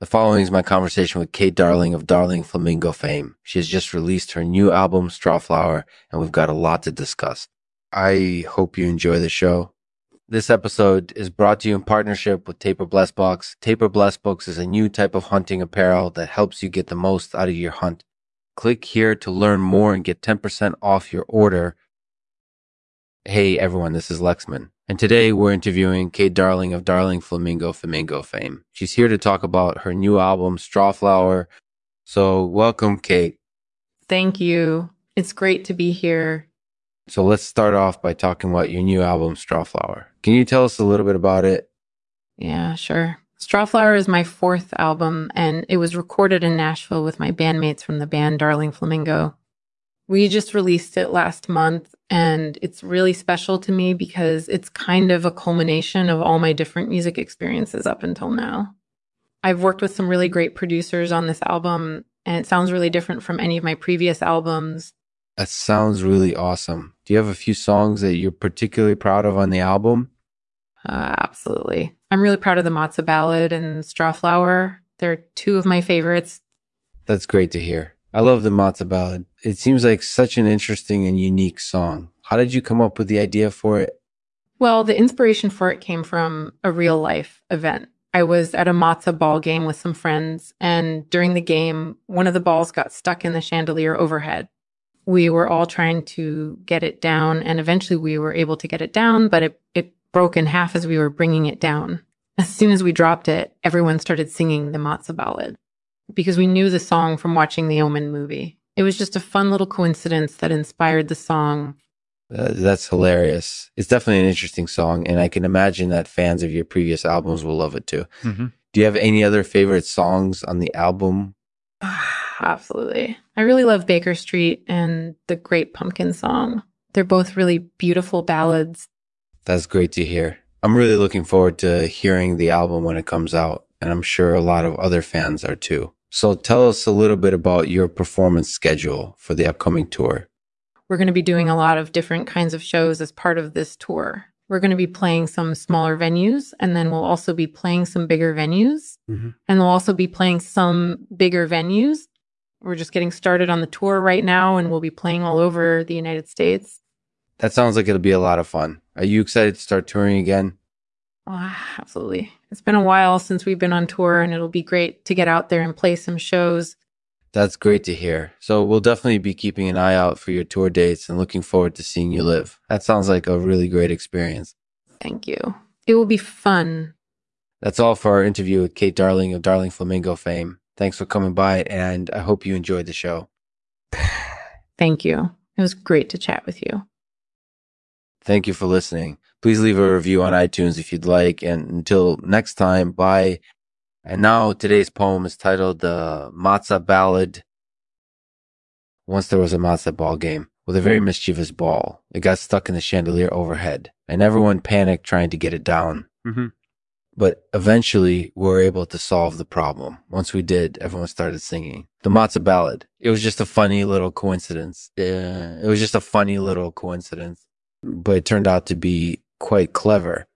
The following is my conversation with Kate Darling of Darling Flamingo fame. She has just released her new album, Strawflower, and we've got a lot to discuss. I hope you enjoy the show. This episode is brought to you in partnership with Taper Bless Box. Taper Bless Box is a new type of hunting apparel that helps you get the most out of your hunt. Click here to learn more and get 10% off your order. Hey everyone, this is Lexman. And today we're interviewing Kate Darling of Darling Flamingo Flamingo fame. She's here to talk about her new album, Strawflower. So welcome, Kate. Thank you. It's great to be here. So let's start off by talking about your new album, Strawflower. Can you tell us a little bit about it? Yeah, sure. Strawflower is my fourth album, and it was recorded in Nashville with my bandmates from the band Darling Flamingo. We just released it last month, and it's really special to me because it's kind of a culmination of all my different music experiences up until now. I've worked with some really great producers on this album, and it sounds really different from any of my previous albums. That sounds really awesome. Do you have a few songs that you're particularly proud of on the album? Uh, absolutely. I'm really proud of the Matzo Ballad and Strawflower. They're two of my favorites. That's great to hear. I love the Matzo Ballad. It seems like such an interesting and unique song. How did you come up with the idea for it? Well, the inspiration for it came from a real life event. I was at a matzo ball game with some friends, and during the game, one of the balls got stuck in the chandelier overhead. We were all trying to get it down, and eventually we were able to get it down, but it, it broke in half as we were bringing it down. As soon as we dropped it, everyone started singing the matzo ballad because we knew the song from watching the Omen movie. It was just a fun little coincidence that inspired the song. Uh, that's hilarious. It's definitely an interesting song, and I can imagine that fans of your previous albums will love it too. Mm-hmm. Do you have any other favorite songs on the album? Absolutely. I really love Baker Street and the Great Pumpkin song. They're both really beautiful ballads. That's great to hear. I'm really looking forward to hearing the album when it comes out, and I'm sure a lot of other fans are too. So tell us a little bit about your performance schedule for the upcoming tour. We're going to be doing a lot of different kinds of shows as part of this tour. We're going to be playing some smaller venues, and then we'll also be playing some bigger venues. Mm-hmm. And we'll also be playing some bigger venues. We're just getting started on the tour right now, and we'll be playing all over the United States. That sounds like it'll be a lot of fun. Are you excited to start touring again? Oh, absolutely. It's been a while since we've been on tour, and it'll be great to get out there and play some shows. That's great to hear. So we'll definitely be keeping an eye out for your tour dates and looking forward to seeing you live. That sounds like a really great experience. Thank you. It will be fun. That's all for our interview with Kate Darling of Darling Flamingo fame. Thanks for coming by, and I hope you enjoyed the show. Thank you. It was great to chat with you. Thank you for listening. Please leave a review on iTunes if you'd like. And until next time, bye. And now today's poem is titled The Matzo Ballad. Once there was a matzo ball game with a very mischievous ball. It got stuck in the chandelier overhead, and everyone panicked trying to get it down. Mm-hmm. But eventually, we were able to solve the problem. Once we did, everyone started singing the matzo ballad. It was just a funny little coincidence. Yeah, it was just a funny little coincidence, but it turned out to be quite clever.